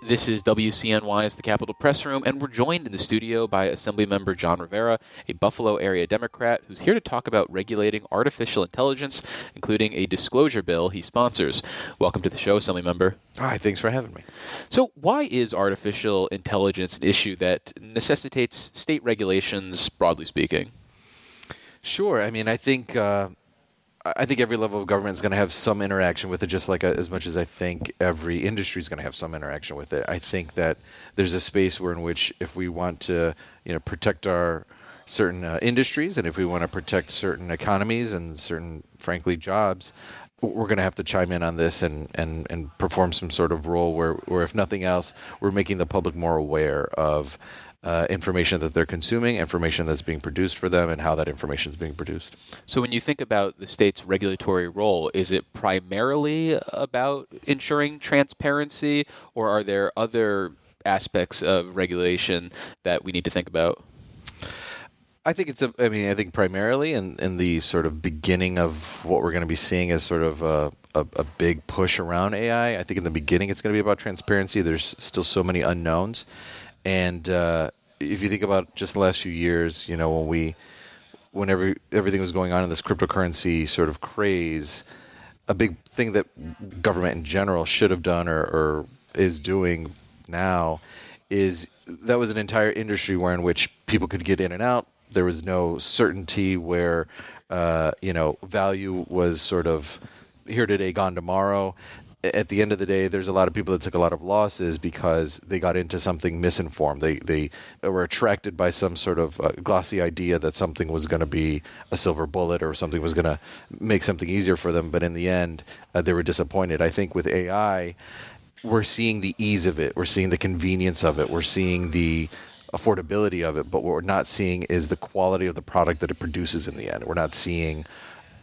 This is WCNY's The Capitol Press Room, and we're joined in the studio by Assemblymember John Rivera, a Buffalo area Democrat who's here to talk about regulating artificial intelligence, including a disclosure bill he sponsors. Welcome to the show, Assemblymember. Hi, thanks for having me. So, why is artificial intelligence an issue that necessitates state regulations, broadly speaking? Sure. I mean, I think uh, I think every level of government is going to have some interaction with it, just like uh, as much as I think every industry is going to have some interaction with it. I think that there's a space where in which if we want to, you know, protect our certain uh, industries and if we want to protect certain economies and certain, frankly, jobs, we're going to have to chime in on this and, and, and perform some sort of role where, where, if nothing else, we're making the public more aware of uh, information that they're consuming, information that's being produced for them, and how that information is being produced. So, when you think about the state's regulatory role, is it primarily about ensuring transparency, or are there other aspects of regulation that we need to think about? I think it's a. I mean, I think primarily in, in the sort of beginning of what we're going to be seeing as sort of a, a, a, big push around AI. I think in the beginning it's going to be about transparency. There's still so many unknowns, and uh, if you think about just the last few years, you know, when we, whenever everything was going on in this cryptocurrency sort of craze, a big thing that government in general should have done or, or is doing now is that was an entire industry where in which people could get in and out. There was no certainty where, uh, you know, value was sort of here today, gone tomorrow at the end of the day, there's a lot of people that took a lot of losses because they got into something misinformed. They they were attracted by some sort of uh, glossy idea that something was going to be a silver bullet or something was going to make something easier for them. But in the end, uh, they were disappointed. I think with AI, we're seeing the ease of it. We're seeing the convenience of it. We're seeing the affordability of it. But what we're not seeing is the quality of the product that it produces in the end. We're not seeing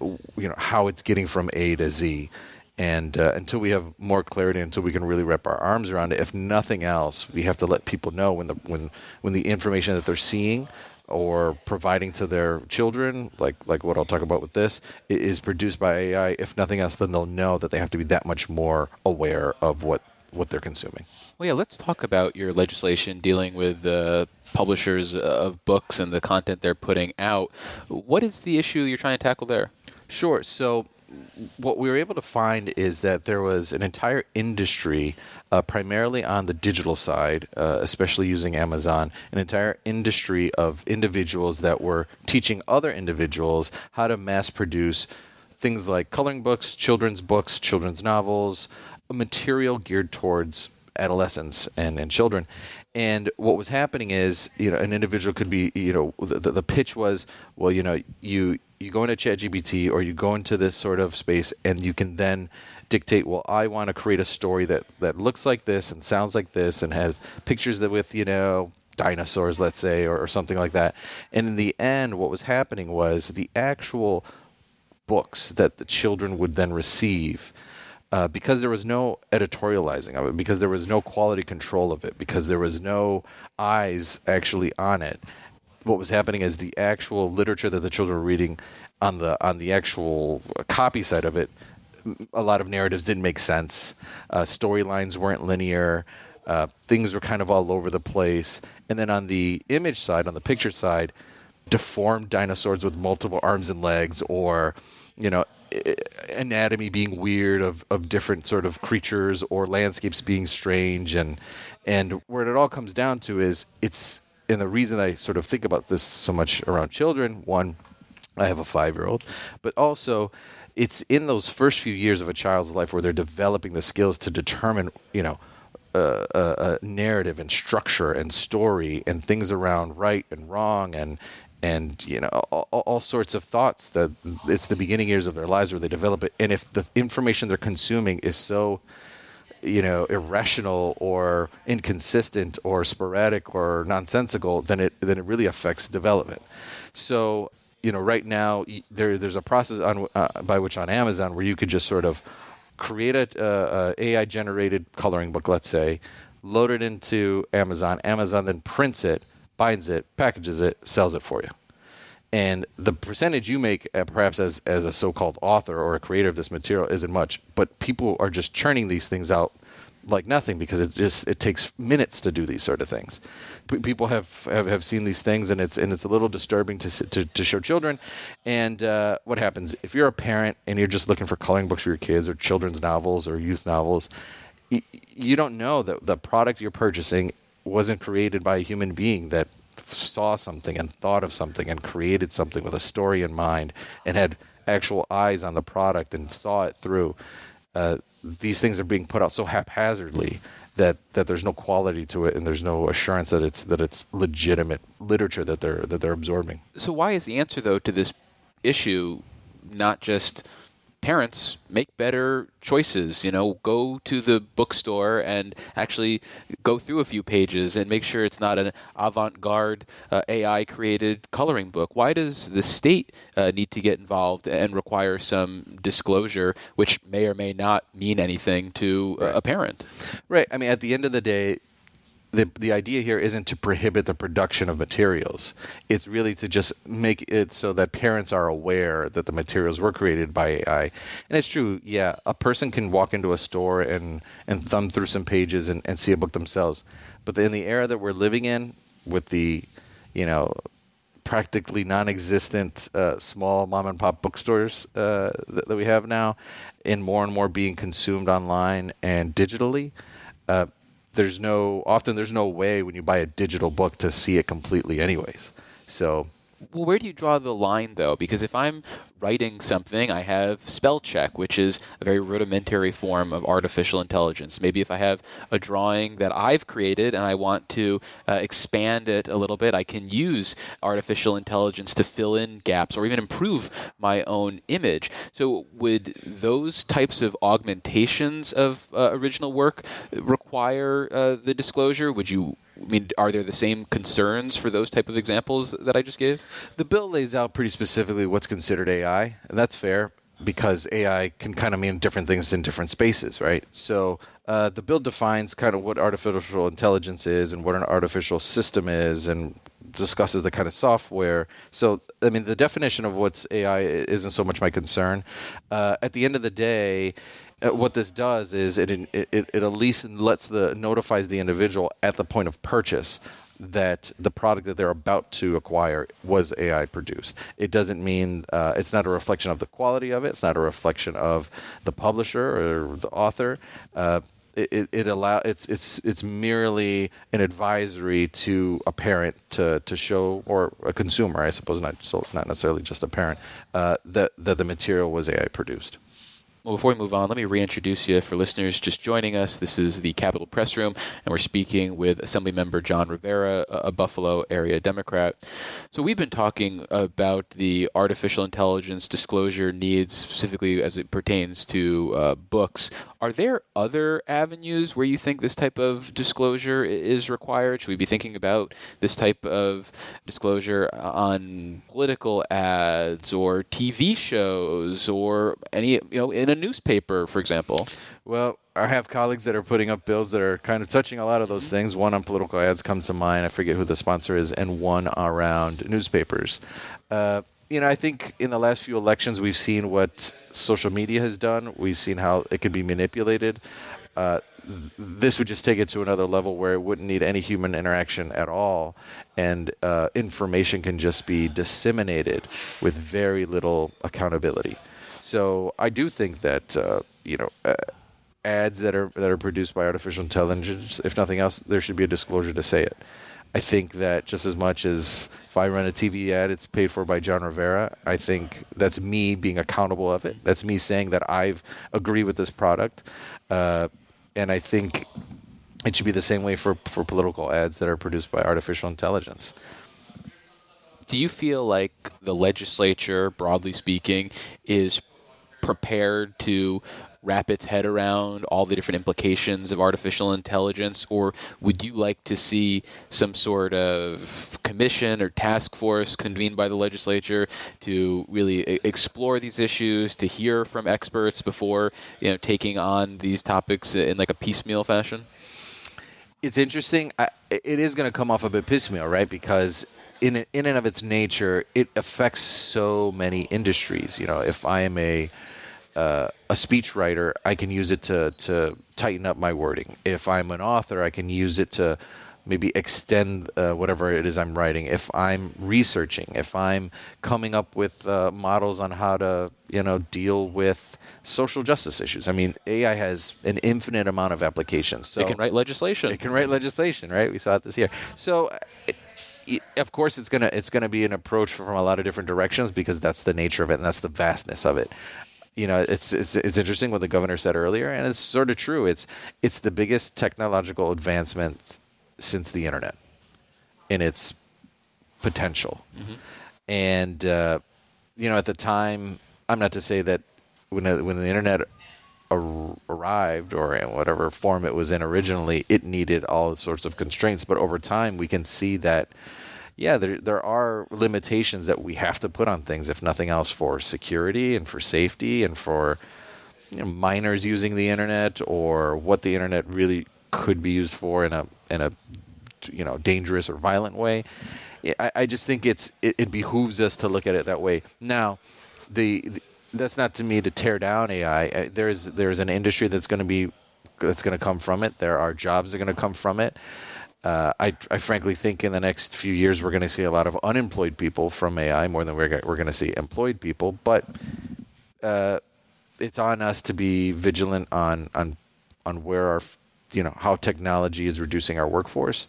you know how it's getting from A to Z and uh, until we have more clarity, until we can really wrap our arms around it, if nothing else, we have to let people know when the when when the information that they're seeing or providing to their children, like like what I'll talk about with this, is produced by AI. If nothing else, then they'll know that they have to be that much more aware of what what they're consuming. Well, yeah, let's talk about your legislation dealing with the publishers of books and the content they're putting out. What is the issue you're trying to tackle there? Sure. So what we were able to find is that there was an entire industry, uh, primarily on the digital side, uh, especially using Amazon, an entire industry of individuals that were teaching other individuals how to mass produce things like coloring books, children's books, children's novels, material geared towards adolescents and, and children. And what was happening is, you know, an individual could be, you know, the, the pitch was, well, you know, you you go into ChatGPT or you go into this sort of space and you can then dictate, well, I want to create a story that, that looks like this and sounds like this and has pictures that with, you know, dinosaurs, let's say, or, or something like that. And in the end, what was happening was the actual books that the children would then receive. Uh, because there was no editorializing of it, because there was no quality control of it, because there was no eyes actually on it, what was happening is the actual literature that the children were reading on the on the actual copy side of it, a lot of narratives didn't make sense. Uh, storylines weren't linear. Uh, things were kind of all over the place. And then on the image side, on the picture side, deformed dinosaurs with multiple arms and legs, or you know, anatomy being weird of, of different sort of creatures, or landscapes being strange, and and where it all comes down to is it's and the reason I sort of think about this so much around children, one, I have a five year old, but also it's in those first few years of a child's life where they're developing the skills to determine, you know, uh, narrative and structure and story and things around right and wrong and and you know all, all, sorts of thoughts that it's the beginning years of their lives where they develop it. And if the information they're consuming is so you know irrational or inconsistent or sporadic or nonsensical, then it then it really affects development. So you know, right now there there's a process on uh, by which on Amazon where you could just sort of create a, a AI generated coloring book, let's say, load it into Amazon. Amazon then prints it, binds it, packages it, sells it for you and the percentage you make uh, perhaps as as a so-called author or a creator of this material isn't much but people are just churning these things out like nothing because it just it takes minutes to do these sort of things. P- people have, have have seen these things and it's and it's a little disturbing to to, to show children. And uh, what happens if you're a parent and you're just looking for coloring books for your kids or children's novels or youth novels? Y- you don't know that the product you're purchasing wasn't created by a human being that saw something and thought of something and created something with a story in mind and had actual eyes on the product and saw it through. Uh, these things are being put out so haphazardly that, that there's no quality to it and there's no assurance that it's that it's legitimate literature that they're that they're absorbing. So why is the answer though to this issue not just parents make better choices you know go to the bookstore and actually go through a few pages and make sure it's not an avant-garde uh, ai created coloring book. Why does the state uh, need to get involved and require some disclosure which may or may not mean anything to uh, a parent? Right. I mean at the end of the day the the idea here isn't to prohibit the production of materials. It's really to just make it so that parents are aware that the materials were created by AI. And it's true, yeah, a person can walk into a store and, and thumb through some pages and, and see a book themselves. But in the era that we're living in, with the, you know, practically non-existent uh, small mom and pop bookstores uh, that, that, we have now, and more and more being consumed online and digitally. Uh, there's no often there's no way when you buy a digital book to see it completely anyways. So well, where do you draw the line, though? Because if I'm writing something, I have spell check, which is a very rudimentary form of artificial intelligence. Maybe if I have a drawing that I've created and I want to uh, expand it a little bit, I can use artificial intelligence to fill in gaps or even improve my own image. So, would those types of augmentations of uh, original work require uh, the disclosure? Would you I mean, are there the same concerns for those type of examples that I just gave? The bill lays out pretty specifically what's considered AI, and that's fair because AI can kind of mean different things in different spaces, right? So uh, the bill defines kind of what artificial intelligence is and what an artificial system is, and discusses the kind of software. So, I mean, the definition of what's AI isn't so much my concern. Uh, at the end of the day, uh, what this does is it, it, it, at least lets the notifies the individual at the point of purchase that the product that they're about to acquire was AI produced. It doesn't mean uh, it's not a reflection of the quality of it. It's not a reflection of the publisher or the author. Uh, it, it allow it's it's it's merely an advisory to a parent to, to show or a consumer, I suppose, not so not necessarily just a parent, uh, that that the material was AI produced. Well, before we move on, let me reintroduce you for listeners just joining us. This is the Capitol Press Room, and we're speaking with Assemblymember John Rivera, a Buffalo area Democrat. So, we've been talking about the artificial intelligence disclosure needs, specifically as it pertains to uh, books. Are there other avenues where you think this type of disclosure is required? Should we be thinking about this type of disclosure on political ads or TV shows or any, you know, in a newspaper, for example? Well, I have colleagues that are putting up bills that are kind of touching a lot of those things. One on political ads comes to mind. I forget who the sponsor is, and one around newspapers. Uh, you know, I think in the last few elections, we've seen what social media has done. We've seen how it can be manipulated. Uh, this would just take it to another level where it wouldn't need any human interaction at all, and uh, information can just be disseminated with very little accountability. So I do think that uh, you know uh, ads that are that are produced by artificial intelligence, if nothing else, there should be a disclosure to say it. I think that just as much as if I run a TV ad, it's paid for by John Rivera. I think that's me being accountable of it. That's me saying that I've agree with this product, uh, and I think it should be the same way for for political ads that are produced by artificial intelligence. Do you feel like the legislature, broadly speaking, is prepared to wrap its head around all the different implications of artificial intelligence, or would you like to see some sort of commission or task force convened by the legislature to really explore these issues, to hear from experts before you know taking on these topics in like a piecemeal fashion? It's interesting. I, it is going to come off a bit piecemeal, right? Because in in and of its nature, it affects so many industries. You know, if I am a uh, a speechwriter, I can use it to to tighten up my wording. If I'm an author, I can use it to maybe extend uh, whatever it is I'm writing. If I'm researching, if I'm coming up with uh, models on how to, you know, deal with social justice issues. I mean, AI has an infinite amount of applications. So it can write legislation. It can write legislation, right? We saw it this year. So. It, of course, it's gonna it's gonna be an approach from a lot of different directions because that's the nature of it and that's the vastness of it you know, it's, it's it's interesting what the governor said earlier, and it's sort of true. It's it's the biggest technological advancement since the internet in its potential. Mm-hmm. And uh, you know, at the time, I'm not to say that when the, when the internet ar- arrived or in whatever form it was in originally, it needed all sorts of constraints. But over time, we can see that. Yeah, there there are limitations that we have to put on things, if nothing else, for security and for safety and for you know, minors using the internet or what the internet really could be used for in a in a you know dangerous or violent way. I, I just think it's it, it, behooves us to look at it that way. Now, the, the that's not to me to tear down AI. There's there's an industry that's going to be that's going to come from it. There are jobs that are going to come from it. Uh, I, I frankly think in the next few years we're going to see a lot of unemployed people from AI more than we're we're going to see employed people. But uh, it's on us to be vigilant on on on where our you know how technology is reducing our workforce,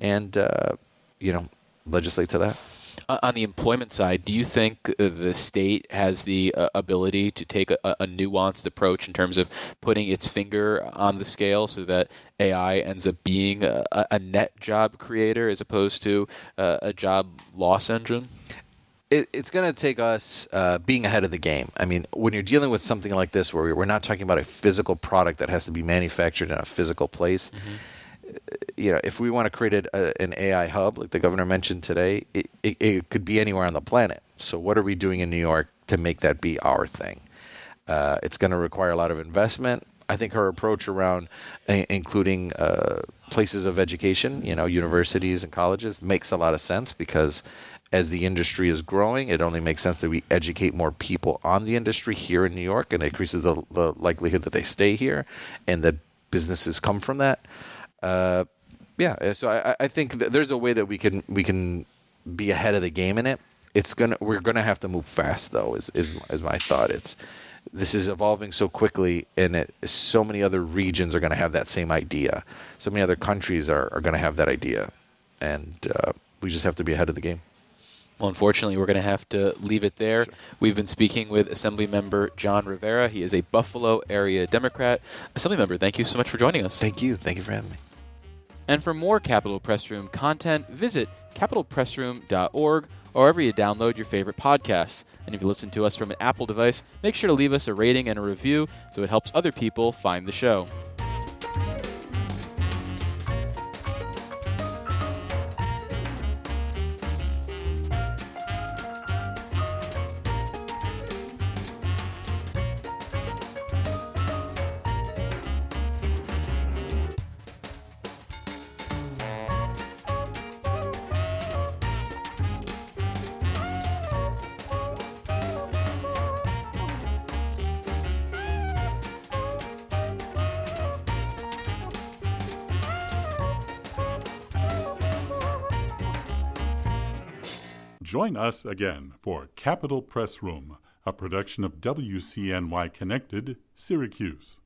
and uh, you know legislate to that. On the employment side, do you think the state has the uh, ability to take a, a, nuanced approach in terms of putting its finger on the scale so that AI ends up being a, a net job creator as opposed to uh, a job loss engine? it, it's going to take us uh, being ahead of the game. I mean, when you're dealing with something like this, where we're not talking about a physical product that has to be manufactured in a physical place. Mm-hmm. You know, if we want to create a, an AI hub, like the governor mentioned today, it, it, it, could be anywhere on the planet. So, what are we doing in New York to make that be our thing? Uh, it's going to require a lot of investment. I think her approach around a- including uh, places of education, you know, universities and colleges, makes a lot of sense because as the industry is growing, it only makes sense that we educate more people on the industry here in New York, and it increases the, the likelihood that they stay here and that businesses come from that. Uh, yeah, so I, I think there's a way that we can we can be ahead of the game in it. It's gonna we're gonna have to move fast though. Is is, is my thought. It's this is evolving so quickly, and it, so many other regions are going to have that same idea. So many other countries are, are going to have that idea, and uh, we just have to be ahead of the game. Well, unfortunately, we're going to have to leave it there. Sure. We've been speaking with Assemblymember John Rivera. He is a Buffalo area Democrat. Assemblymember, thank you so much for joining us. Thank you. Thank you for having me. And for more Capitol Press Room content, visit capitolpressroom.org or wherever you download your favorite podcasts. And if you listen to us from an Apple device, make sure to leave us a rating and a review so it helps other people find the show. Join us again for Capitol Press Room, a production of WCNY Connected, Syracuse.